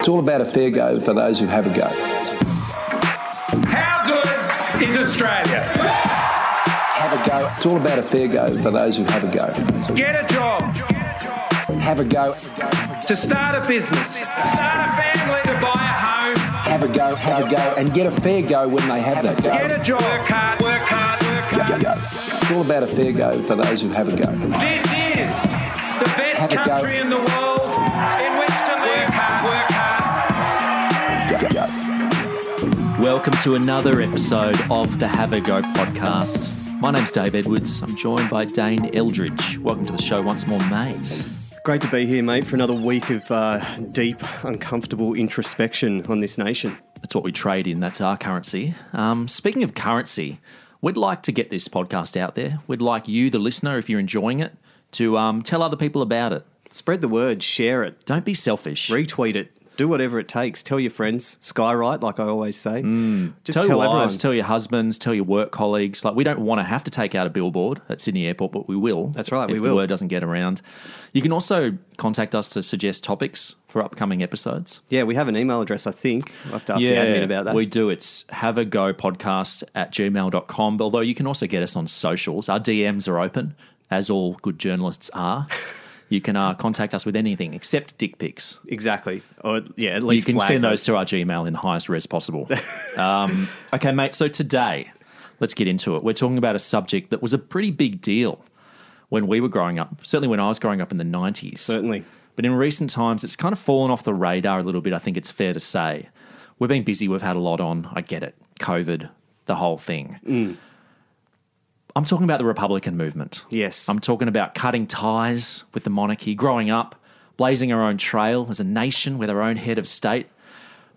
It's all about a fair go for those who have a go. How good is Australia? Have a go. It's all about a fair go for those who have a go. Get a job, Have a go. to start a business, start a family, to buy a home. Have a go. Have a go. And get a fair go when they have that go. Get a job, work hard, work hard, work hard. go. It's all about a fair go for those who have a go. This is the best country in the world Welcome to another episode of the Have a Go podcast. My name's Dave Edwards. I'm joined by Dane Eldridge. Welcome to the show once more, mate. Great to be here, mate, for another week of uh, deep, uncomfortable introspection on this nation. That's what we trade in. That's our currency. Um, speaking of currency, we'd like to get this podcast out there. We'd like you, the listener, if you're enjoying it, to um, tell other people about it. Spread the word, share it, Don't be selfish. retweet it, do whatever it takes. Tell your friends, skywrite, like I always say. Just Mm. tell, tell, your everyone. wives, tell your husbands, tell your work colleagues. Like we don't want to have to take out a billboard at Sydney Airport, but we will. That's right, If we the will. word doesn't get around, you can also contact us to suggest topics for upcoming episodes. yeah, we have an email address, I think. I'll have to ask the admin about that. We do. It's have a go podcast at gmail.com. Although you can also get us on socials. Our DMs are open, as all good journalists are. You can uh, contact us with anything except dick pics. exactly. Or, yeah, at least You can send those to our Gmail in the highest res possible. um, okay, mate. So today, let's get into it. We're talking about a subject that was a pretty big deal when we were growing up. Certainly when I was growing up in the 90s. Certainly. But in recent times, it's kind of fallen off the radar a little bit, I think it's fair to say. We've been busy, we've had a lot on. I get it. COVID, the whole thing. I'm talking about the Republican movement. Yes. I'm talking about cutting ties with the monarchy, growing up, blazing our own trail as a nation with our own head of state.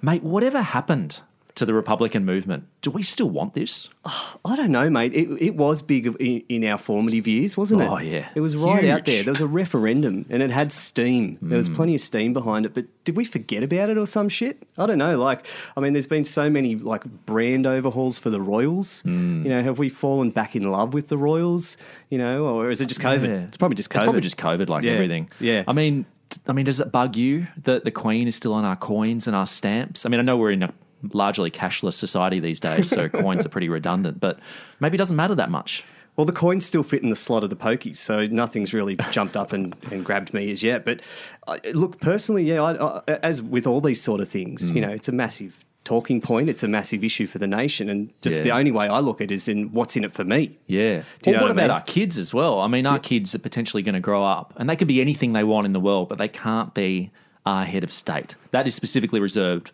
Mate, whatever happened to the Republican movement? Do we still want this? I don't know, mate. It, it was big in, in our formative years, wasn't it? Oh, yeah. It was right out there. There was a referendum and it had steam. There Mm. was plenty of steam behind it, but did we forget about it or some shit? I don't know. Like, I mean, there's been so many like brand overhauls for the Royals. Mm. You know, have we fallen back in love with the Royals? You know, or is it just COVID? Yeah. It's probably just COVID. It's probably just COVID, like Yeah. everything. Yeah. I mean, I mean, does it bug you that the Queen is still on our coins and our stamps? I mean, I know we're in a largely cashless society these days, so coins are pretty redundant, but maybe it doesn't matter that much. Well, the coins still fit in the slot of the pokies, so nothing's really jumped up and, and grabbed me as yet. But uh, look, personally, yeah, I, I, as with all these sort of things, Mm. you know, it's a massive talking point. It's a massive issue for the nation, and just Yeah. the only way I look at it is in what's in it for me. Yeah. Do well, what what about mean? our kids as well? I mean, our kids are potentially going to grow up and they could be anything they want in the world, but they can't be our head of state. That is specifically reserved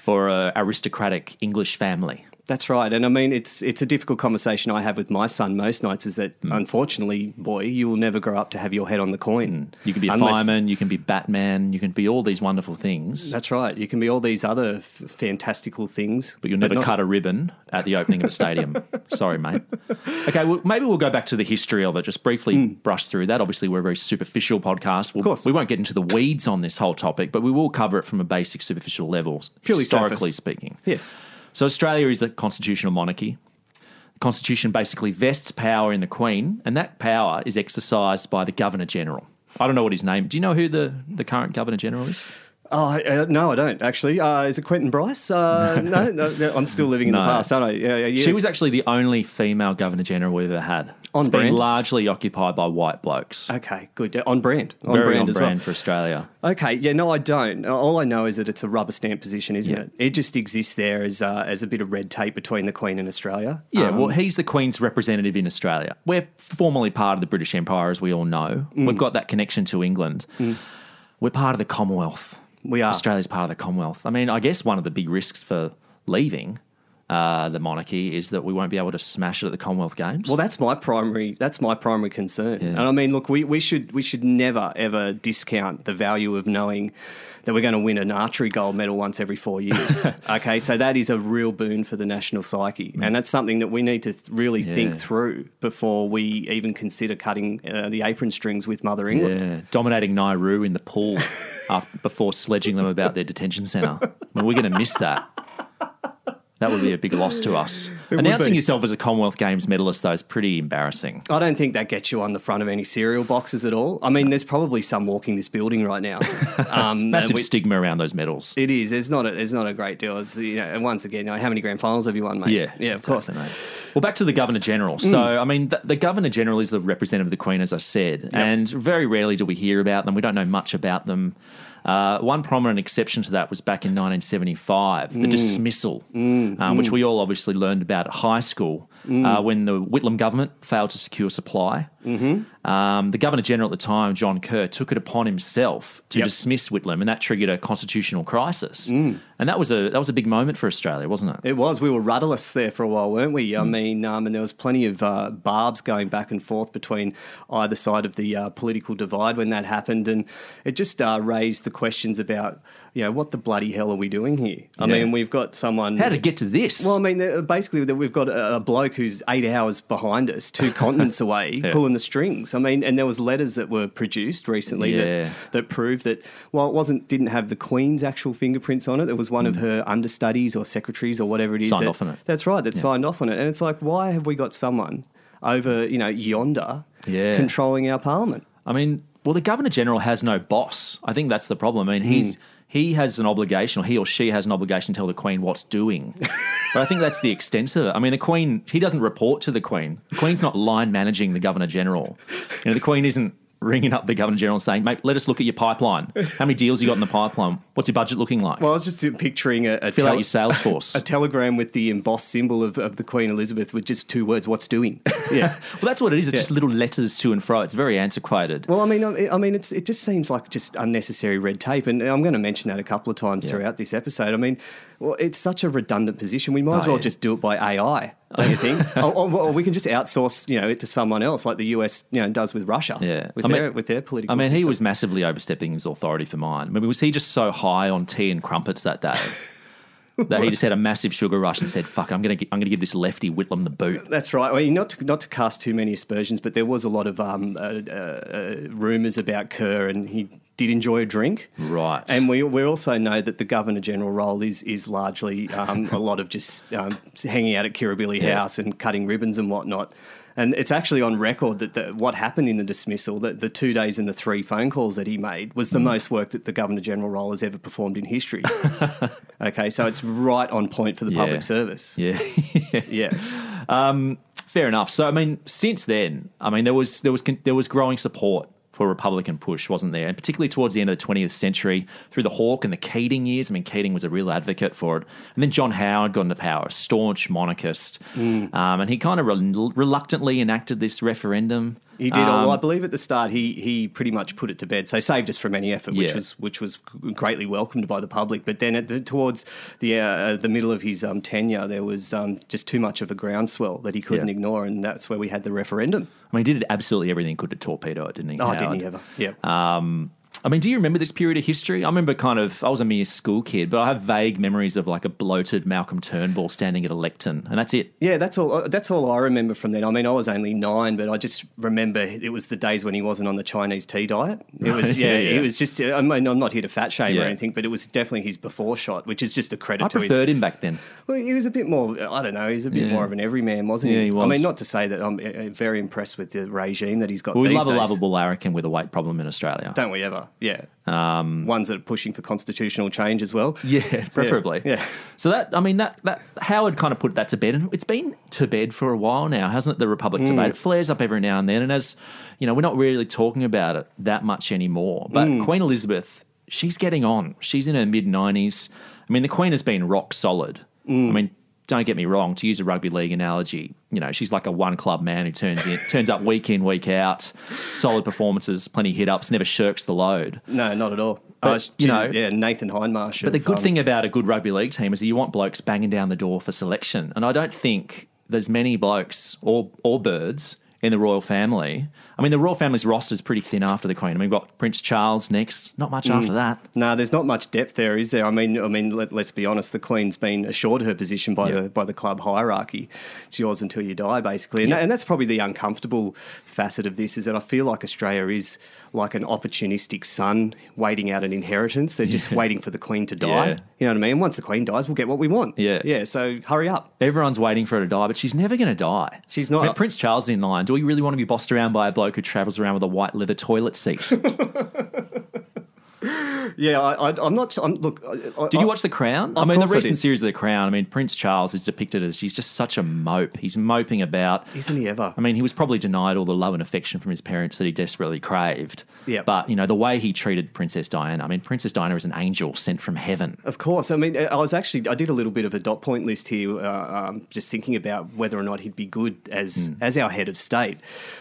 for a aristocratic English family. That's right, and I mean, it's it's a difficult conversation I have with my son most nights. Is that Hmm. unfortunately, boy, you will never grow up to have your head on the coin. You can be a Unless- fireman, you can be Batman, you can be all these wonderful things, That's right. You can be all these other f- fantastical things, but you'll never not- cut a ribbon at the opening of a stadium. Sorry, mate. Okay, well, maybe we'll go back to the history of it, just briefly brush through that. Obviously, we're a very superficial podcast. We'll, Hmm. course. We won't get into the weeds on this whole topic, but we will cover it from a basic superficial level, Purely historically surface. speaking. Yes. So Australia is a constitutional monarchy. The Constitution basically vests power in the Queen, and that power is exercised by the Governor General. I don't know what his name. Is. Do you know who the, the current Governor General is? Oh uh, no, I don't actually. Uh, is it Quentin Bryce? Uh, no, no, no, I'm still living in No. the past, aren't I? Yeah, yeah, yeah. She was actually the only female Governor General we've ever had. On it's been brand? largely occupied by white blokes. okay. Good Yeah, on brand. On Very brand on as brand well. for Australia. Okay, yeah, no, I don't. All I know is that it's a rubber stamp position, isn't Yeah. it? It just exists there as uh, as a bit of red tape between the Queen and Australia. Yeah, Um, well, he's the Queen's representative in Australia. We're formally part of the British Empire, as we all know. Mm. We've got that connection to England. We're part of the Commonwealth. We are. Australia's part of the Commonwealth. I mean, I guess one of the big risks for leaving uh, the monarchy is that we won't be able to smash it at the Commonwealth Games. Well, that's my primary. That's my primary concern. Yeah. And I mean, look, we, we should we should never ever discount the value of knowing that we're going to win an archery gold medal once every four years. okay, so that is a real boon for the national psyche, and that's something that we need to really Yeah. think through before we even consider cutting uh, the apron strings with Mother England. yeah, dominating Nauru in the pool after, before sledging them about their detention centre. I mean, we're going to miss that. That would be a big loss to us. would Announcing yourself as a Commonwealth Games medalist, though, is pretty embarrassing. I don't think that gets you on the front of any cereal boxes at all. I mean, there's probably some walking this building right now. Um, Massive we- stigma around those medals. It is. There's not. A, there's not a great deal. It's you know, and once again, you know, how many grand finals have you won, mate? Yeah, yeah, of exactly, course. mate. Well, back to the Governor General. So, I mean, the, the Governor General is the representative of the Queen, as I said, and very rarely do we hear about them. We don't know much about them. Uh, one prominent exception to that was back in 1975, the dismissal, uh, which we all obviously learned about at high school uh, when the Whitlam government failed to secure supply. Um, the Governor General at the time, John Kerr, took it upon himself to Yep. dismiss Whitlam, and that triggered a constitutional crisis. And that was a that was a big moment for Australia, wasn't it? It was. We were rudderless there for a while, weren't we? I mean, um, and there was plenty of uh, barbs going back and forth between either side of the uh, political divide when that happened, and it just uh, raised the questions about, you know, what the bloody hell are we doing here? I Yeah. mean, we've got someone. How did it get to this? Well, I mean, uh, basically, that we've got a, a bloke who's eight hours behind us, two continents away, Yeah. pulling the strings. I mean, and there was letters that were produced recently Yeah. that, that proved that while it wasn't didn't have the Queen's actual fingerprints on it, there was one of her understudies or secretaries or whatever it is Mm. Signed that- off on it. That's right, that signed off on it. And it's like, why have we got someone over, you know, yonder Yeah. controlling our parliament? I mean, well, the Governor General has no boss. I think that's the problem. I mean, he's he has an obligation, or he or she has an obligation to tell the Queen what's doing. but I think that's the extent of it. I mean, the Queen he doesn't report to the Queen. The Queen's not line managing the Governor General. You know, the Queen isn't ringing up the Governor General and saying, "Mate, let us look at your pipeline. How many deals you got in the pipeline? What's your budget looking like? Well, I was just picturing a, a, Fill out your sales force." a telegram with the embossed symbol of, of the Queen Elizabeth with just two words, what's doing? Yeah. well, that's what it is. It's Yeah. just little letters to and fro. It's very antiquated. Well, I mean, I I mean, it's it just seems like just unnecessary red tape, and I'm going to mention that a couple of times Yeah. throughout this episode. I mean, well, it's such a redundant position. We might as well just do it by AI, don't you think? or, or, or we can just outsource, you know, it to someone else, like the US, you know, does with Russia. Yeah. with I mean- their with their political. I mean, he was massively overstepping his authority for mine. I mean, was he just so high on tea and crumpets that day that he just had a massive sugar rush and said, "Fuck, I'm gonna I'm gonna give this lefty Whitlam the boot." That's right. Well, not to, not to cast too many aspersions, but there was a lot of um, uh, uh, rumours about Kerr, and he did enjoy a drink. Right. And we, we also know that the Governor General role is is largely um, a lot of just um, hanging out at Kirribilli Yeah. House and cutting ribbons and whatnot. And it's actually on record that the, what happened in the dismissal, that the two days and the three phone calls that he made, was the Hmm. most work that the Governor General role has ever performed in history. okay, so it's right on point for the Yeah. public service. yeah. Yeah. Fair enough. So I mean, since then, I mean, there was there was there was growing support for a Republican push, wasn't there? And particularly towards the end of the 20th century, through the Hawke and the Keating years. I mean, Keating was a real advocate for it. And then John Howard got into power, a staunch monarchist, um, and he kind of rel- reluctantly enacted this referendum. He did. Um, well, I believe at the start he he pretty much put it to bed, so saved us from any effort, which Yeah. was which was greatly welcomed by the public. But then at the, towards the uh, the middle of his um, tenure, there was um, just too much of a groundswell that he couldn't Yeah. ignore, and that's where we had the referendum. I mean, he did absolutely everything he could to torpedo it, didn't he? Oh, didn't he ever? Yeah. I mean, do you remember this period of history? I remember kind of, I was a mere school kid, but I have vague memories of like a bloated Malcolm Turnbull standing at a lectern, and that's it. Yeah, that's all. uh, That's all I remember from then. I mean, I was only nine, but I just remember it was the days when he wasn't on the Chinese tea diet. It was, yeah, Yeah, yeah. it was just. I mean, I'm not here to fat shame or anything, but it was definitely his before shot, which is just a credit I to his. preferred him back then. Well, he was a bit more. I don't know. He's a bit Yeah. more of an everyman, wasn't Yeah, he? he I mean, not to say that I'm uh, very impressed with the regime that he's got. We these love a days. lovable larrikin with a weight problem in Australia. Don't we ever? Yeah. Um, Ones that are pushing for constitutional change as well. Yeah, preferably. Yeah. So that I mean that that Howard kind of put that to bed, and it's been to bed for a while now, hasn't it? The Republic mm. debate it flares up every now and then, and as you know, we're not really talking about it that much anymore. But mm. Queen Elizabeth, she's getting on. She's in her mid nineties. I mean, the Queen has been rock solid. Mm. I mean. Don't get me wrong. To use a rugby league analogy, you know she's like a one club man who turns in, turns up week in, week out, solid performances, plenty hit ups, never shirks the load. No, not at all. But, Oh, you know- yeah, Nathan Hindmarsh. But the good um, thing about a good rugby league team is that you want blokes banging down the door for selection. And I don't think there's many blokes or or birds in the royal family. I mean, the royal family's roster is pretty thin after the Queen. I mean, we've got Prince Charles next. Not much mm. after that. No, there's not much depth there, is there? I mean, I mean, let, us be honest. The Queen's been assured her position by Yeah. the by the club hierarchy. It's yours until you die, basically, and, Yeah. and that's probably the uncomfortable facet of this. Is that I feel like Australia is like an opportunistic son waiting out an inheritance. They're just waiting for the Queen to die. Yeah. You know what I mean? Once the Queen dies, we'll get what we want. Yeah. yeah. So hurry up. Everyone's waiting for her to die, but she's never going to die. She's not. I mean, Prince Charles in line. Do we really want to be bossed around by a bloke who travels around with a white leather toilet seat? Did Yeah, I, I, I'm not. I'm, look, I, you watch The Crown? I mean, the recent series of The Crown. I mean, Prince Charles is depicted as he's just such a mope. He's moping about. Isn't he ever? I mean, he was probably denied all the love and affection from his parents that he desperately craved. Yep. But, you know, the way he treated Princess Diana, I mean, Princess Diana is an angel sent from heaven. Of course. I mean, I was actually, I did a little bit of a dot point list here, uh, um, just thinking about whether or not he'd be good as Hmm. as our head of state,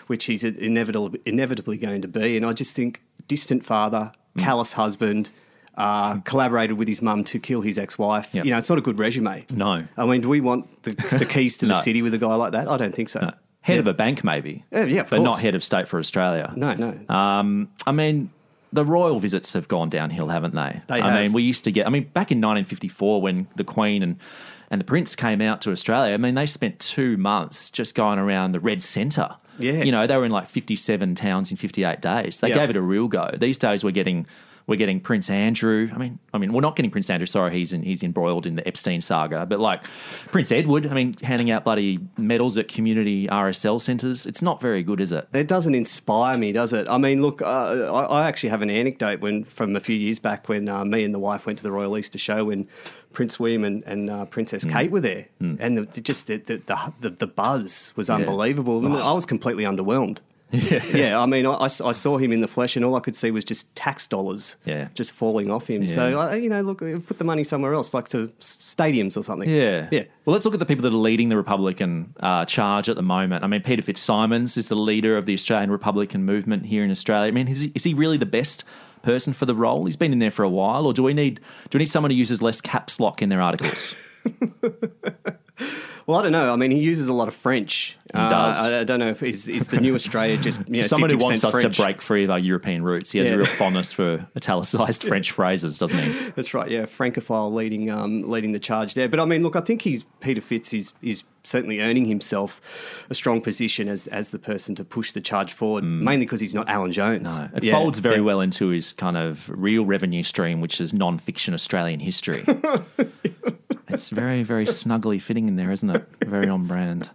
which he's inevitably, inevitably going to be. And I just think distant father. Callous husband, uh, collaborated with his mum to kill his ex wife. Yep. You know, it's not a good resume. No. I mean, do we want the, the keys to the city with a guy like that? I don't think so. Head Yeah. of a bank, maybe. Yeah, yeah, But not head of state for Australia. No, no. Um, I mean, the royal visits have gone downhill, haven't they? They I have. mean, we used to get. I mean, back in 1954, when the Queen and and the Prince came out to Australia, I mean, they spent two months just going around the Red Centre. Yeah. you know, they were in like 57 towns in 58 days. They Yeah. gave it a real go. These days, we're getting. We're getting Prince Andrew. I mean, I mean, we're not getting Prince Andrew. Sorry, he's in, he's embroiled in the Epstein saga. But like Prince Edward, I mean, handing out bloody medals at community RSL centres. It's not very good, is it? It doesn't inspire me, does it? I mean, look, uh, I, I actually have an anecdote when from a few years back when uh, me and the wife went to the Royal Easter Show when Prince William and, and uh, Princess Hmm. Kate were there, and the, just the, the, the, the, buzz was unbelievable. And I was completely underwhelmed. Yeah. Yeah, I mean, I saw him in the flesh, and all I could see was just tax dollars, Yeah. just falling off him. Yeah. So, I, you know, look, uh, put the money somewhere else, like to stadiums or something. Yeah. yeah. Well, let's look at the people that are leading the Republican uh, charge at the moment. I mean, Peter Fitzsimons is the leader of the Australian Republican movement here in Australia. I mean, is he, is he really the best person for the role? He's been in there for a while, or do we need do we need someone who uses less caps lock in their articles? Well, I don't know. I mean, he uses a lot of French. He does. I, I don't know if is, is the new Australia just you know, someone who 50% wants us to break free of our European roots. He has Yeah. a real fondness for italicized French phrases, doesn't he? That's right. Yeah, Francophile leading um, leading the charge there. But I mean, look, I think he's Peter Fitz is is certainly earning himself a strong position as as the person to push the charge forward. Mainly because he's not Alan Jones. Mm. No, it Yeah, folds very yeah. well into his kind of real revenue stream, which is non-fiction Australian history. it's very, very snugly fitting in there, isn't it? Very on brand.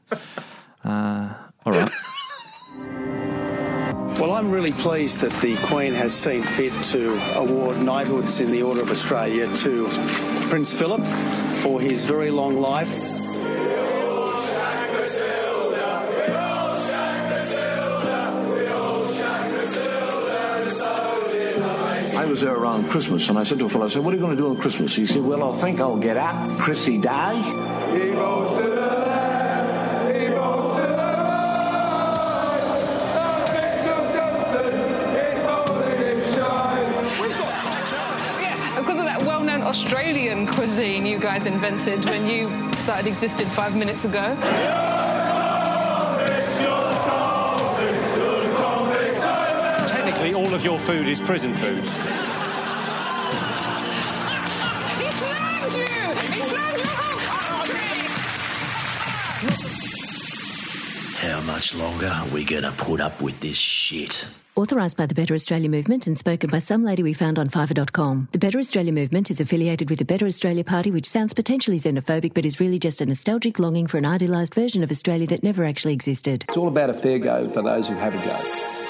Uh, all right. Well, I'm really pleased that the Queen has seen fit to award knighthoods in the Order of Australia to Prince Philip for his very long life. I was there around Christmas, and I said to a fellow, I said, what are you going to do on Christmas? He said, well, I think I'll get up Chrissy Day. Because of that well-known Australian cuisine you guys invented when you started existing five minutes ago. Technically, all of your food is prison food. Much longer are we gonna put up with this shit? Authorised by the Better Australia Movement and spoken by some lady we found on Fiverr.com. The Better Australia Movement is affiliated with the Better Australia Party, which sounds potentially xenophobic but is really just a nostalgic longing for an idealised version of Australia that never actually existed. It's all about a fair go for those who have a go.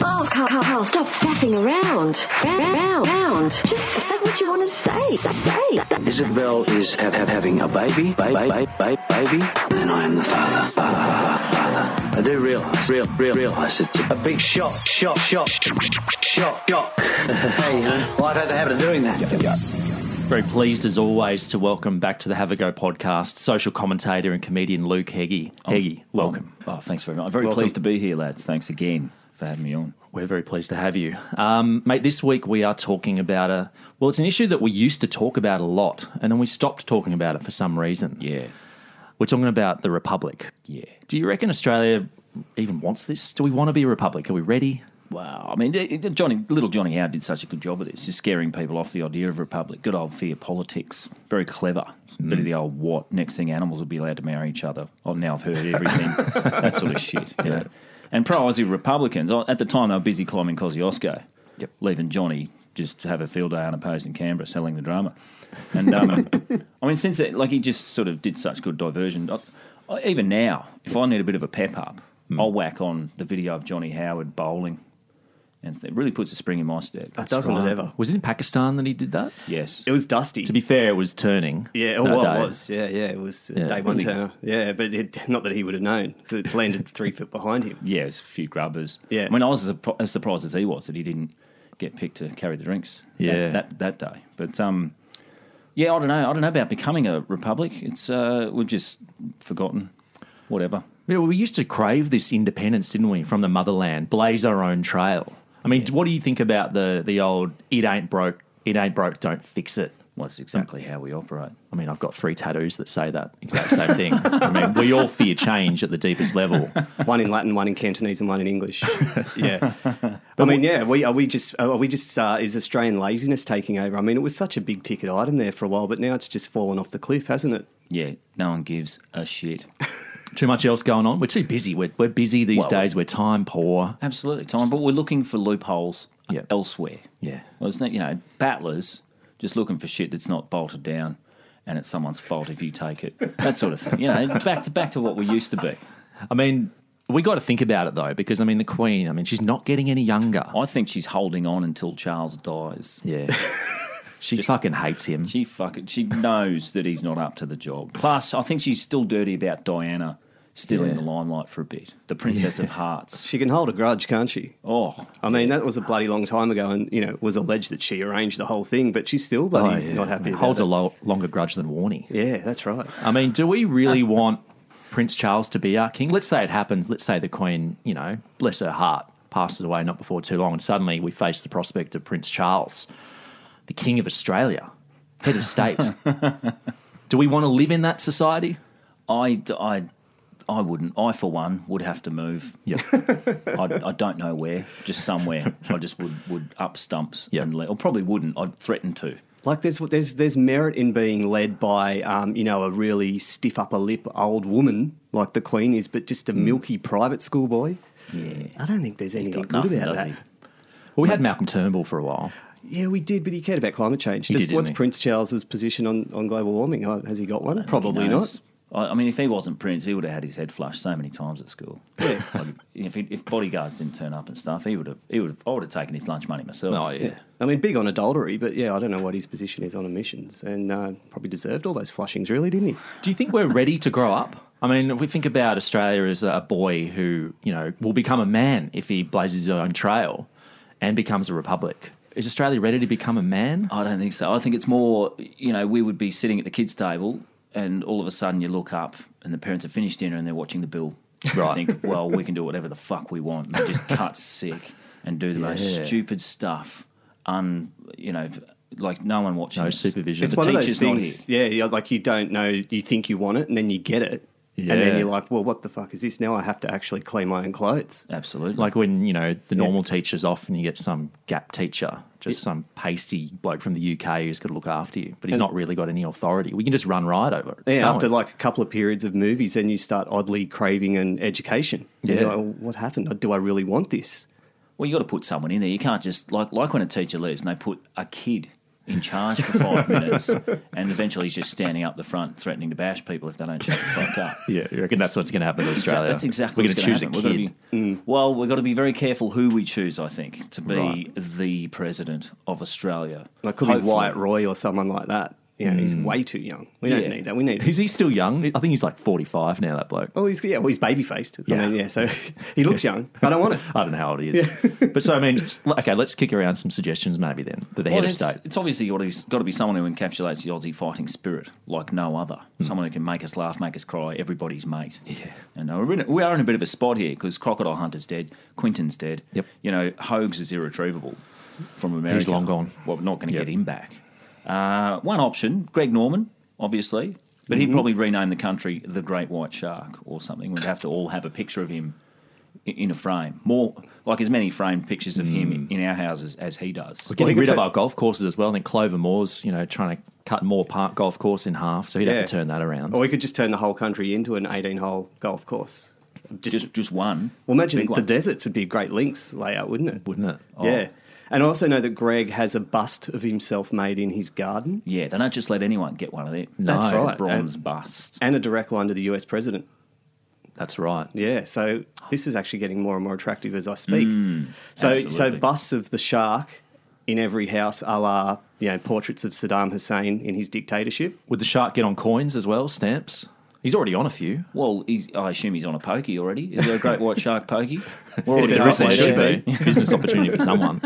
Oh, Carl, Carl, Carl, stop faffing around. Round, round, round. Just say what you want to say. Say. Isabel is have, have having a baby, baby, baby, baby, and I am the father, father, father, father. I do realise, real, real, realise it's a big shock, shock, shock, shock, shock. hey, you know, life has a habit of doing that. Very pleased, as always, to welcome back to the Have a Go podcast social commentator and comedian Luke Heggie. Heggie, welcome. Oh, thanks very much. I'm very Welcome. pleased to be here, lads. Thanks again for having me on. We're very pleased to have you. Um, mate, this week we are talking about a, well, it's an issue that we used to talk about a lot, and then we stopped talking about it for some reason. Yeah. We're talking about the Republic. Yeah. Do you reckon Australia even wants this? Do we want to be a republic? Are we ready? Wow. I mean, it- it- Johnny, little Johnny Howard did such a good job of this, just scaring people off the idea of republic. Good old fear politics. Very clever. A bit of the old what? Next thing, animals will be allowed to marry each other. Oh, now I've heard everything. that sort of shit. You know? And pro Aussie Republicans, oh, at the time, they were busy climbing Kosciuszko, Yep. leaving Johnny just to have a field day unopposed in Canberra selling the drama. And um, I mean, since that, like he just sort of did such good diversion. I, I, even now, if I need a bit of a pep up, I'll whack on the video of Johnny Howard bowling, and it really puts a spring in my step. It doesn't it ever? Was it in Pakistan that he did that? Yes. It was dusty. To be fair, it was turning. Yeah, that well, it was. Yeah, yeah, it was Yeah. day one Really? turner. Yeah, but it, not that he would have known. So it landed three foot behind him. Yeah, it's a few grubbers. Yeah. I mean, I was as, as surprised as he was that he didn't get picked to carry the drinks. that- Yeah. That, that, day. But um, yeah, I don't know. I don't know about becoming a republic. It's uh, we've just forgotten. Whatever. Yeah, well, we used to crave this independence, didn't we, from the motherland, blaze our own trail. I mean, what do you think about the the old "it ain't broke, it ain't broke, don't fix it"? Well, that's exactly how we operate. I mean, I've got three tattoos that say that exact same thing. I mean, we all fear change at the deepest level. One in Latin, one in Cantonese, and one in English. yeah, I mean, yeah. We are we just are we just uh, is Australian laziness taking over? I mean, it was such a big ticket item there for a while, but now it's just fallen off the cliff, hasn't it? Yeah, no one gives a shit. Too much else going on. We're too busy. We're, we're busy these Well, days. We're time poor. Absolutely, time, But we're looking for loopholes Yeah. elsewhere. Yeah. Well, it's not, you know, battlers just looking for shit that's not bolted down, and it's someone's fault if you take it. That sort of thing. You know, back to back to what we used to be. I mean, we got to think about it though, because I mean, the Queen. I mean, she's not getting any younger. I think she's holding on until Charles dies. Yeah. She fucking hates him. She fucking she knows that he's not up to the job. Plus, I think she's still dirty about Diana still in the limelight for a bit. The Princess of Hearts. She can hold a grudge, can't she? Oh, I mean, that was a bloody long time ago, and you know, it was alleged that she arranged the whole thing, but she's still bloody Oh, yeah. not happy. about Holds it. a lo- longer grudge than Warney. Yeah, that's right. I mean, do we really want Prince Charles to be our king? Let's say it happens. Let's say the Queen, you know, bless her heart, passes away not before too long, and suddenly we face the prospect of Prince Charles, the King of Australia, head of state. do we want to live in that society? I, I, I wouldn't. I, for one, would have to move. Yeah. I, I don't know where, just somewhere. I just would, would up stumps Yeah. and le- or probably wouldn't. I'd threaten to. Like there's there's there's merit in being led by um, you know a really stiff upper lip old woman like the Queen is, but just a milky private school boy. Yeah. I don't think there's anything good nothing, about that. he? Well, we had Malcolm Turnbull for a while. Yeah, we did, but he cared about climate change. Does- did, what's? Prince Charles's position on, on global warming? Has he got one? Probably not. Knows. I, I mean, if he wasn't Prince, he would have had his head flushed so many times at school. Yeah. Like, if, he, if bodyguards didn't turn up and stuff, he would have. He would have. I would have taken his lunch money myself. Oh, yeah. Yeah. I mean, big on adultery, but yeah, I don't know what his position is on emissions, and uh, probably deserved all those flushings, really, didn't he? Do you think we're ready to grow up? I mean, if we think about Australia as a boy who, you know, will become a man if he blazes his own trail and becomes a republic. Is Australia ready to become a man? I don't think so. I think it's more, you know, we would be sitting at the kids' table and all of a sudden you look up and the parents have finished dinner and they're watching the bill. Right. You think, well, we can do whatever the fuck we want. And they just cut sick and do the most stupid stuff. Un, you know, like no one watching. No us. supervision. It's The one of those teacher's not things, yeah, like you don't know, you think you want it, and then you get it, and then you're like, well, what the fuck is this? Now I have to actually clean my own clothes. Absolutely. Like when, you know, the normal teacher's off and you get some gap teacher, just some pasty bloke from the UK who's got to look after you, but he's And- not really got any authority. We can just run right over it. Yeah, after we? like a couple of periods of movies, then you start oddly craving an education. Yeah. like, well, oh, what happened? Do I really want this? Well, you got to put someone in there. You can't just like like when a teacher leaves and they put a kid in charge for five minutes, and eventually he's just standing up the front, threatening to bash people if they don't shut the fuck up. Yeah, you reckon that's what's going to happen to Australia? That's exactly We're what's going to choose gonna a kid. We've gotta be- mm. Well, we've got to be very careful who we choose. I think to be Right. the president of Australia. Like, could Hopefully. be Wyatt Roy or someone like that. You know, he's way too young. We don't Yeah. need that. We need. Is he still young? I think he's like 45 now, that bloke. Well, he's yeah, well, he's baby faced. Yeah. I mean, yeah. So he looks young. I don't want it. I don't know how old he is. but so, I mean, s- okay, let's kick around some suggestions maybe then for the Well, head of it's, state. it's obviously got to, be, got to be someone who encapsulates the Aussie fighting spirit like no other. Hmm. Someone who can make us laugh, make us cry, everybody's mate. Yeah. And uh, we're in, a- we are in a bit of a spot here because Crocodile Hunter's dead, Quinton's dead. Yep. You know, Hoges is irretrievable from America. He's long gone. Well, we're not going to Yep. get him back. Uh, one option, Greg Norman, obviously. But Mm-hmm. he'd probably rename the country the Great White Shark or something. We'd have to all have a picture of him i- in a frame. More like as many framed pictures of him in, in our houses as he does. We're getting he could rid of ta- our golf courses as well. I think Clover Moore's, you know, trying to cut Moore Park golf course in half, so he'd Yeah. have to turn that around. Or we could just turn the whole country into an 18 hole golf course. Just, Just just one. well, imagine big the one. deserts would be a great links layout, wouldn't it? Wouldn't it? Yeah. And I also know that Greg has a bust of himself made in his garden Yeah, they don't just let anyone get one of them. That's No. right. Bronze And- bust. and a direct line to the US president. That's right. Yeah, so this is actually getting more and more attractive as I speak. Mm, so, so busts of the shark in every house, a la you know portraits of Saddam Hussein in his dictatorship. Would the shark get on coins as well? Stamps? He's already on a few. Well, he's, I assume he's on a pokey already. Is there a great white shark pokey? We're already there's halfway a- There there. should be business opportunity for someone.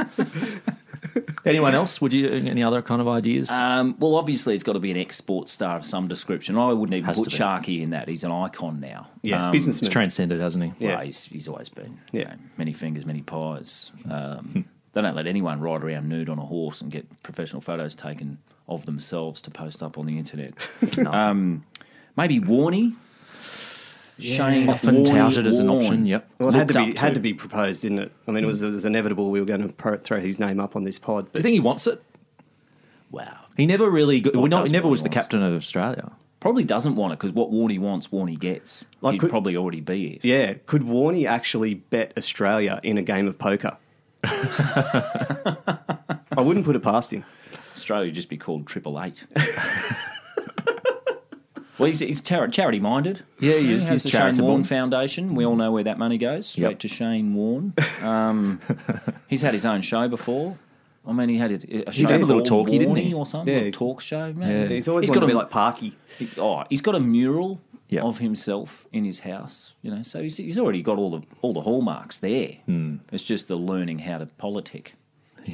Anyone else? Would you any other kind of ideas? Um, well, obviously, it's got to be an export star of some description. I wouldn't even Has put to. Sharky in that. He's an icon now. Yeah, Um, He's transcended, hasn't he? Yeah. Well, he's, he's always been. Yeah. You know, many fingers, many pies. Um, they don't let anyone ride around nude on a horse and get professional photos taken of themselves to post up on the internet. um, maybe Warney. Shane Often Warney touted as an Warne. option. Yep. Well, it had to be up had to. to be proposed, didn't it? I mean, it was, it was inevitable we were going to pro- throw his name up on this pod. Do you think he wants it? Wow. He never really. Got, Well, well, not, he never was he the captain of Australia. Probably doesn't want it because what Warney wants, Warney gets. Like, He'd could- probably already be it. yeah, could Warney actually bet Australia in a game of poker? I wouldn't put it past him. Australia would just be called Triple Eight. well, he's, he's chari- charity minded. Yeah, he is. has He's the Shane charitable. Warne Foundation. We all know where that money goes straight Yep. to Shane Warne. Um, he's had his own show before. I mean, he had a, a show did a little called talkie, didn't he? Or something, Yeah. a talk show. Man. Yeah. He's always He's wanted got to be like Parky. Oh, he's got a mural Yep. of himself in his house. You know, so he's, he's already got all the all the hallmarks there. Hmm. It's just the learning how to politic.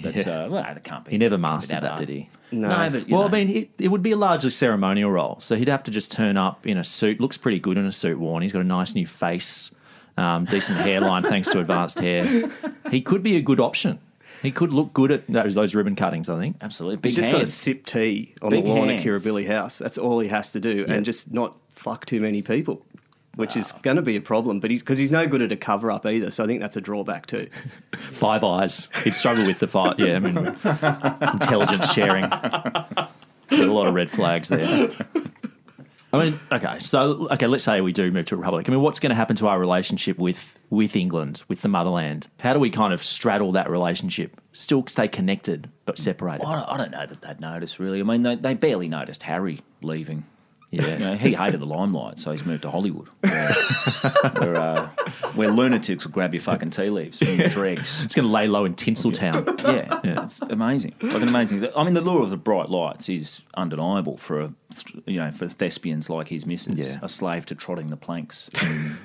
That uh, well, that can't be. He never can't mastered that, did he? No. but Well, know. I mean, it, it would be a largely ceremonial role. So he'd have to just turn up in a suit. Looks pretty good in a suit worn. He's got a nice new face, um, decent hairline thanks to advanced hair. He could be a good option. He could look good at those, those ribbon cuttings, I think. absolutely. Big He's just got to sip tea on Big the lawn hands. at Kirribilli House. That's all he has to do, and just not fuck too many people, which is going to be a problem. But he's because he's no good at a cover up either, so I think that's a drawback too. Five eyes. He'd struggle with the five. Yeah, I mean, intelligence sharing. There's a lot of red flags there. I mean, okay, so okay, let's say we do move to a republic. I mean, what's going to happen to our relationship with with England, with the motherland? How do we kind of straddle that relationship, still stay connected but separated? I don't, I don't know that they'd notice really. I mean, they, they barely noticed Harry leaving. Yeah. You know, he hated the limelight, so he's moved to Hollywood, where, where, uh, where lunatics will grab your fucking tea leaves from your dregs. It's going to lay low in Tinseltown. Yeah, yeah, it's amazing. Like an amazing. I mean, the lure of the bright lights is undeniable for a, you know, for thespians like his missus, Yeah. a slave to trotting the planks.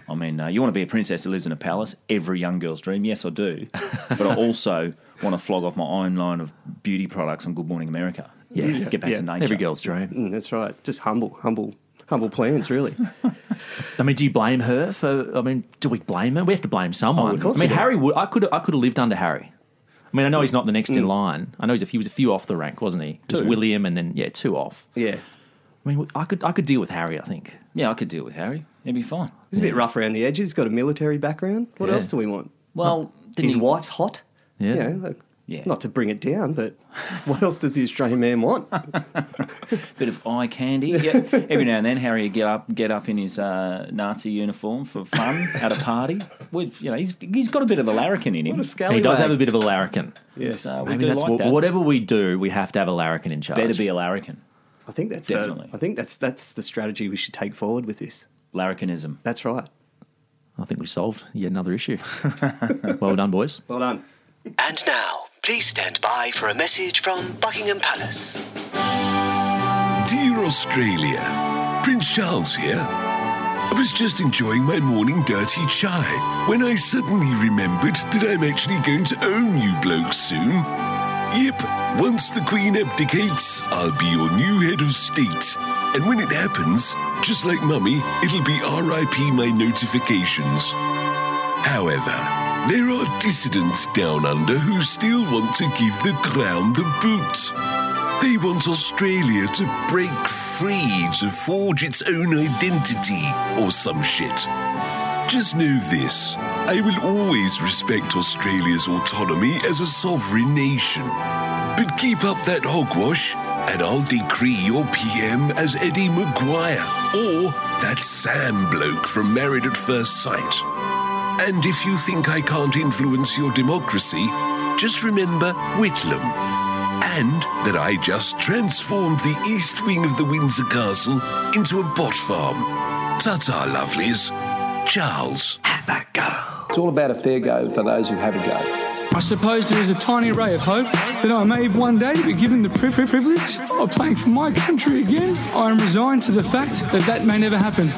I mean, uh, you want to be a princess who lives in a palace? Every young girl's dream. Yes, I do. But I also want to flog off my own line of beauty products on Good Morning America. Yeah. get back Yeah. to nature. Every girl's dream. Mm, that's right. Just humble, humble, humble plans, really. I mean, do you blame her for? I mean, do we blame her? We have to blame someone. Oh, of course I mean, we. Harry would. I could. I could have lived under Harry. I mean, I know he's not the next in line. I know he's a, he was a few off the rank, wasn't he? Just. William, and then yeah, two off. Yeah, I mean, I could. I could deal with Harry. I think. Yeah, I could deal with Harry. He'd be fine. he's a bit rough around the edges. He's got a military background. What Yeah. else do we want? Well, His he- wife's hot. Yeah. You know, like, Yeah. Not to bring it down, but what else does the Australian man want? A bit of eye candy. Yeah, every now and then, Harry would get up, get up in his uh, Nazi uniform for fun at a party. With you know, he's he's got a bit of a larrikin in him. What a. He does have a bit of a larrikin. Yes. So we Maybe do that's like what, that. whatever we do, we have to have a larrikin in charge. Better be a larrikin. I think that's Definitely. A, I think that's that's the strategy we should take forward with this. Larrikinism. That's right. I think we solved yet another issue. well done, boys. Well done. And now, please stand by for a message from Buckingham Palace. Dear Australia, Prince Charles here. I was just enjoying my morning dirty chai when I suddenly remembered that I'm actually going to own you blokes soon. Yep, once the Queen abdicates, I'll be your new head of state. And when it happens, just like Mummy, it'll be RIP my notifications. However, there are dissidents down under who still want to give the crown the boot. They want Australia to break free to forge its own identity or some shit. Just know this I will always respect Australia's autonomy as a sovereign nation. But keep up that hogwash, and I'll decree your PM as Eddie McGuire or that Sam bloke from Married at First Sight. And if you think I can't influence your democracy, just remember Whitlam. And that I just transformed the east wing of the Windsor Castle into a bot farm. Ta-ta, lovelies. Charles. Have a go. It's all about a fair go for those who have a go. I suppose there is a tiny ray of hope that I may one day be given the pri- pri- privilege of playing for my country again. I am resigned to the fact that that may never happen.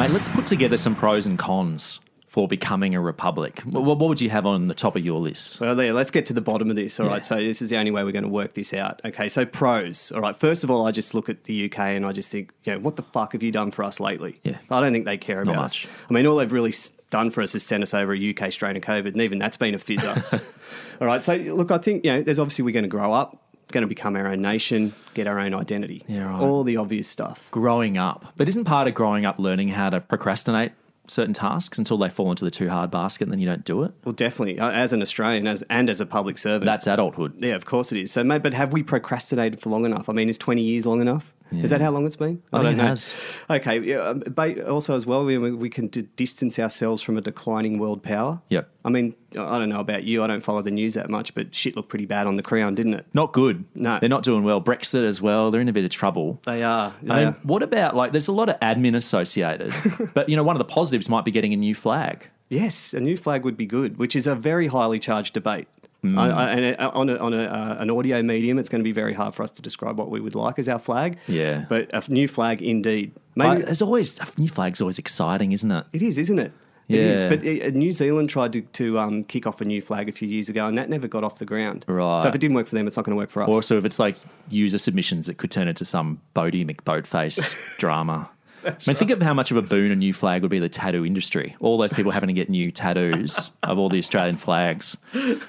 Mate, let's put together some pros and cons for becoming a republic. What, what would you have on the top of your list? Well, there, let's get to the bottom of this. All right, Yeah. so this is the only way we're going to work this out. Okay, so pros. All right, first of all, I just look at the UK and I just think, you know, what the fuck have you done for us lately? Yeah. I don't think they care Not about much. us. I mean, all they've really done for us is send us over a UK strain of COVID, and even that's been a fizzer. all right, so look, I think, you know, there's obviously we're going to grow up, going to become our own nation, get our own identity. Yeah, right. All the obvious stuff. Growing up. But isn't part of growing up learning how to procrastinate certain tasks until they fall into the too hard basket and then you don't do it? Well, definitely, uh, as an Australian as, and as a public servant. That's adulthood. Yeah, of course it is. So, mate, but have we procrastinated for long enough? I mean, is 20 years long enough? Is that how long it's been? I think it has. Okay. Yeah, um, but also, as well, we, we can d- distance ourselves from a declining world power. Yep. I mean, I don't know about you. I don't follow the news that much, but shit looked pretty bad on the crown, didn't it? Not good. No. They're not doing well. Brexit as well. They're in a bit of trouble. They are. They I mean, are. what about like? There's a lot of admin associated, but you know, one of the positives might be getting a new flag. Yes, a new flag would be good, which is a very highly charged debate. Mm. I, I, and uh, on, a, on a, uh, an audio medium, it's going to be very hard for us to describe what we would like as our flag. Yeah. But a new flag, indeed. I, Maybe there's always a new flag's always exciting, isn't it? it is, isn't it? It is. Yeah. But uh, New Zealand tried to, to um, kick off a new flag a few years ago, and that never got off the ground. Right. So if it didn't work for them, it's not going to work for us. Also, if it's like user submissions, it could turn into some Boaty McBoatface drama. I mean, think of how much of a boon a new flag would be to the tattoo industry. All those people having to get new tattoos of all the Australian flags.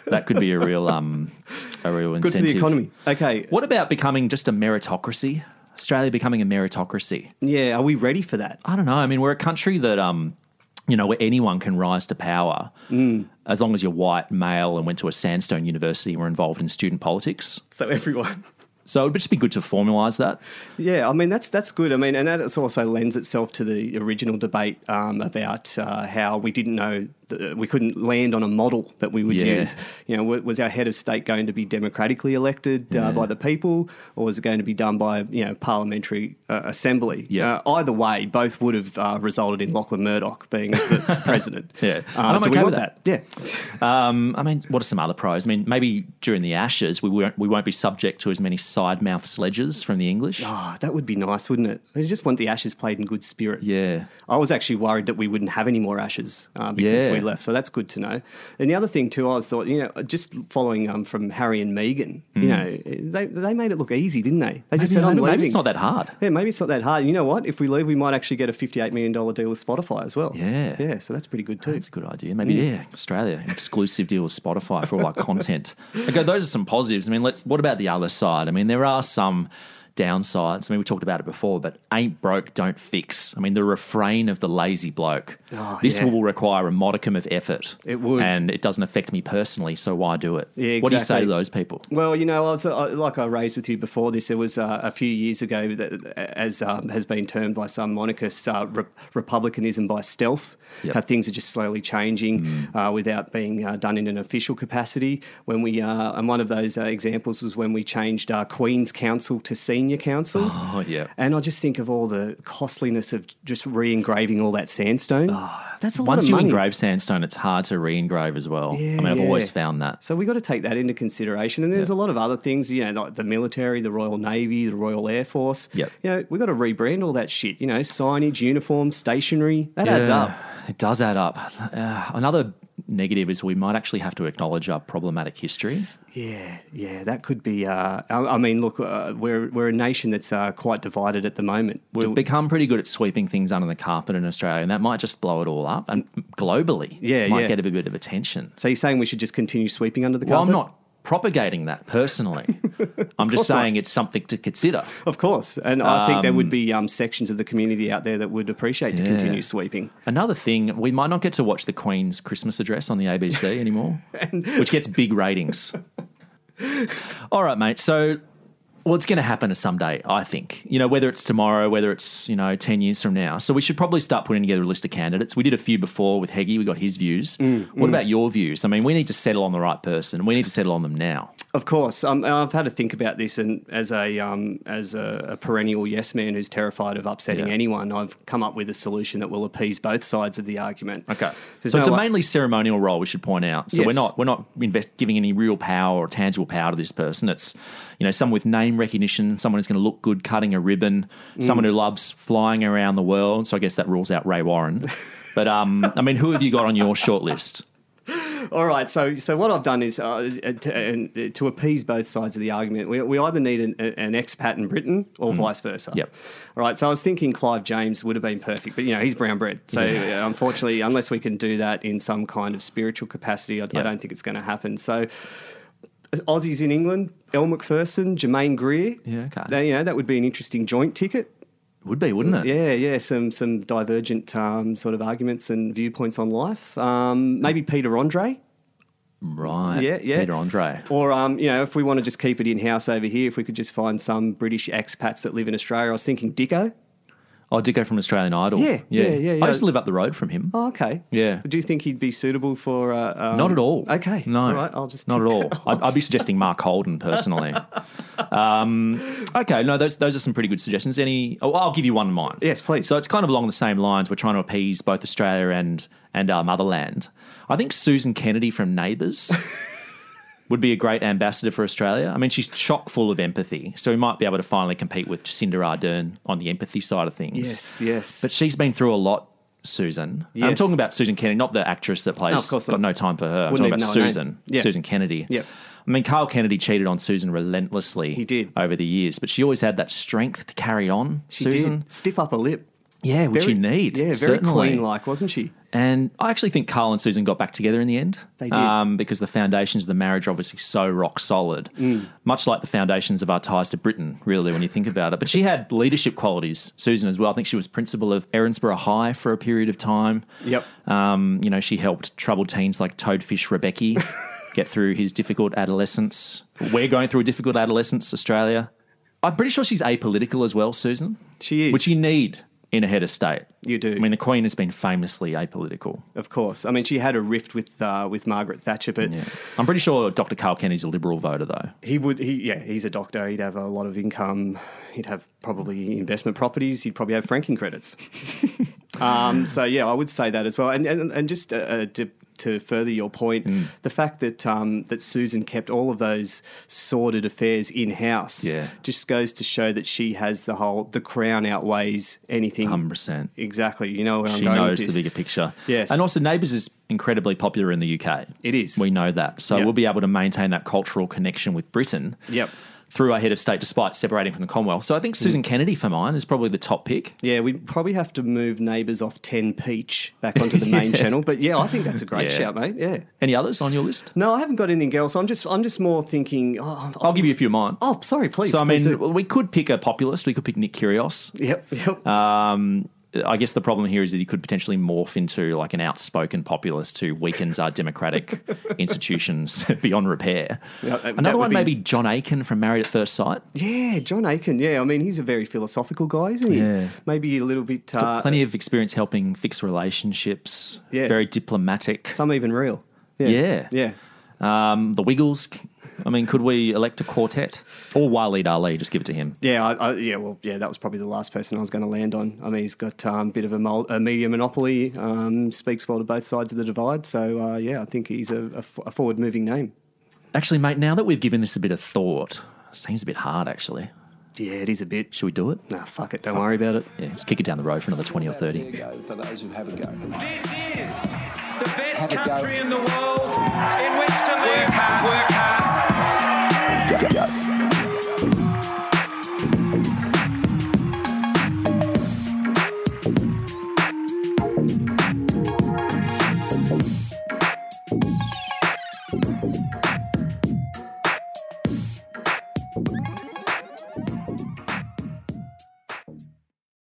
That could be a real, um, a real Good for incentive. the economy. Okay. What about becoming just a meritocracy? Australia becoming a meritocracy. Yeah, are we ready for that? I don't know. I mean, we're a country that, um, you know, where anyone can rise to power Mm. as long as you're white, male, and went to a sandstone university and were involved in student politics. So everyone. So it would just be good to formalise that. Yeah, I mean that's that's good. I mean, and that also lends itself to the original debate um, about uh, how we didn't know that we couldn't land on a model that we would Yeah. use. You know, was our head of state going to be democratically elected uh, by the people, or was it going to be done by you know parliamentary uh, assembly? Yeah. Uh, either way, both would have uh, resulted in Lachlan Murdoch being the president. Yeah. Uh, I'm do we want with that? Yeah. Um, I mean, what are some other pros? I mean, maybe during the Ashes, we won't we won't be subject to as many side mouth sledges from the English. Oh, that would be nice, wouldn't it? I just want the Ashes played in good spirit. Yeah. I was actually worried that we wouldn't have any more Ashes because Yeah. we left. So that's good to know. And the other thing too, I was thought, you know, just following um, from Harry and Meghan, you Mm. know, they they made it look easy, didn't they? They just said, "I'm maybe leaving." it's not that hard. Yeah, maybe it's not that hard. You know what? If we leave, we might actually get a fifty-eight million dollar deal with Spotify as well. Yeah. yeah. So that's pretty good too. That's a good idea. Maybe Mm. yeah, Australia exclusive deal with Spotify for all our content. Okay, those are some positives. I mean, let's. What about the other side? I mean, there are some downsides. I mean, we talked about it before, but ain't broke, don't fix. I mean, the refrain of the lazy bloke. Oh, this yeah. will require a modicum of effort. It would. and it doesn't affect me personally. So why do it? Yeah, exactly. What do you say to those people? Well, you know, I was uh, like I raised with you before this. There was uh, a few years ago that, as um, has been termed by some monarchists, uh, re- republicanism by stealth. Yep. How things are just slowly changing uh, without being uh, done in an official capacity. When we uh, and one of those uh, examples was when we changed uh, Queen's Counsel to Senior Your counsel. Oh yeah. And I just think of all the costliness of just re-engraving all that sandstone. That's a lot Once of you money. engrave sandstone, it's hard to re-engrave as well. Yeah, I mean, I've Yeah, always found that. So we've got to take that into consideration. And there's a lot of other things, you know, like the military, the Royal Navy, the Royal Air Force. Yep. You know, we got to rebrand all that shit. You know, signage, uniform, stationery. That adds up. It does add up. Uh, another negative is we might actually have to acknowledge our problematic history. Yeah, yeah, that could be. Uh, I, I mean, look, uh, we're we're a nation that's uh, quite divided at the moment. We've Do- become pretty good at sweeping things under the carpet in Australia, and that might just blow it all up. And globally, Yeah, might yeah. get a bit of attention. so you're saying we should just continue sweeping under the Well, carpet? Well, I'm not propagating that personally. I'm just course not. saying it's something to consider. Of course, and I think there would Um, be um, sections of the community out there that would appreciate to Yeah. continue sweeping. Another thing, we might not get to watch the Queen's Christmas address on the ABC anymore, which gets big ratings. All right, mate. So, well, it's going to happen someday, I think. You know, whether it's tomorrow, whether it's, you know, 10 years from now. So, we should probably start putting together a list of candidates. We did a few before with Heggie. We got his views. what mm. about your views? I mean, we need to settle on the right person. We need to settle on them now. Of course, um, I've had to think about this, and as a um, as a, a perennial yes man who's terrified of upsetting Yeah. anyone, I've come up with a solution that will appease both sides of the argument. Okay. There's so it's a way- mainly ceremonial role. We should point out. So Yes. we're not we're not invest, giving any real power or tangible power to this person. It's you know someone with name recognition, someone who's going to look good cutting a ribbon, Mm. someone who loves flying around the world. So I guess that rules out Ray Warren. But um, I mean, who have you got on your short list? All right, so so what I've done is uh, to, uh, to appease both sides of the argument. We, we either need an, an expat in Britain or vice versa. Mm. Yep. All right, so I was thinking Clive James would have been perfect, but you know he's brown bread. So Yeah. uh, unfortunately, unless we can do that in some kind of spiritual capacity, I, I don't think it's going to happen. So. Aussies in England, Elle Macpherson, Germaine Greer. Yeah, okay. They- you know that would be an interesting joint ticket. Would be, wouldn't it? Yeah, yeah. Some some divergent um, sort of arguments and viewpoints on life. Um, maybe Peter Andre. Right. Yeah, yeah. Peter Andre. Or, um, you know, if we want to just keep it in house over here, if we could just find some British expats that live in Australia, I was thinking Dicko. Oh, Dicko from Australian Idol. Yeah, yeah, yeah, yeah. I used to live up the road from him. Oh, okay. Yeah. Do you think he'd be suitable for? Uh, um, Not at all. Okay. No. All right. I'll just not at all. I'd, I'd be suggesting Mark Holden personally. um, okay, no, those those are some pretty good suggestions. Any? Oh, I'll give you one of mine. Yes, please. So it's kind of along the same lines. We're trying to appease both Australia and and our motherland. I think Susan Kennedy from Neighbours. Would be a great ambassador for Australia. I mean, she's chock full of empathy, so we might be able to finally compete with Jacinda Ardern on the empathy side of things. Yes, yes. But she's been through a lot, Susan. I'm talking about Susan Kennedy, not the actress that plays. No, of course got not. no time for her. I'm Wouldn't talking about even know her name. Susan. Yeah. Susan Kennedy. Yep. I mean, Carl Kennedy cheated on Susan relentlessly. He did. over the years, but she always had that strength to carry on. She Susan, did. Stiff upper lip. Yeah, which Very- you need. Yeah, very queen-like, wasn't she? And I actually think Carl and Susan got back together in the end. They did. Um, because the foundations of the marriage are obviously so rock solid, Mm. much like the foundations of our ties to Britain, really, when you think about it. But she had leadership qualities, Susan, as well. I think she was principal of Erinsborough High for a period of time. Yep. Um, you know, she helped troubled teens like Toadfish Rebecchi get through his difficult adolescence. We're going through a difficult adolescence, Australia. I'm pretty sure she's apolitical as well, Susan. She is. Which you need in a head of state. You do. I mean, the Queen has been famously apolitical. Of course. I mean, she had a rift with uh, with Margaret Thatcher, but I'm pretty sure Dr. Carl Kennedy's a Liberal voter, though. he would. He yeah, he's a doctor. He'd have a lot of income. He'd have probably investment properties. He'd probably have franking credits. um, so yeah, I would say that as well. And and, and just uh, uh, to, to further your point, Mm. the fact that um, that Susan kept all of those sordid affairs in house, Yeah. just goes to show that she has the whole the crown outweighs anything. 100%. Exactly. You know where She I'm going knows the bigger picture. Yes. And also, Neighbours is incredibly popular in the UK. It is. We know that. So Yep. we'll be able to maintain that cultural connection with Britain. Yep. Through our head of state, despite separating from the Commonwealth. So I think Susan Kennedy for mine is probably the top pick. Yeah, we probably have to move neighbours off 10 Peach back onto the main Yeah. channel. But yeah, I think that's a great Yeah. shout, mate. Yeah. Any others on your list? No, I haven't got anything else. I'm just I'm just more thinking. Oh, I'll give you a few of mine. Oh, sorry, please. so I mean, do. we could pick a populist. We could pick Nick Kyrgios. Yep, yep. Um, I guess the problem here is that he could potentially morph into like an outspoken populist who weakens our democratic institutions beyond repair. Yeah, Another one, be- maybe John Aiken from Married at First Sight. yeah, John Aiken. Yeah, I mean, he's a very philosophical guy, isn't he? Yeah. Maybe a little bit. Uh, plenty of experience helping fix relationships. Yeah. Very diplomatic. some even real. Yeah. Yeah. Um, the Wiggles. I mean, could we elect a quartet or Waleed Aly? Just give it to him. Yeah, I, I, yeah, well, yeah, that was probably the last person I was going to land on. I mean, he's got um, a bit of a, mul- a media monopoly, um, speaks well to both sides of the divide. So, uh, yeah, I think he's a, a f- a forward moving name. Actually, mate, now that we've given this a bit of thought, seems a bit hard. Actually, Yeah, it is a bit. should we do it? Nah, fuck it. Don't worry about it. Yeah, let's kick it down the road for another twenty or thirty. Fair go for those who have a go. This is the best Have a go. country in the world.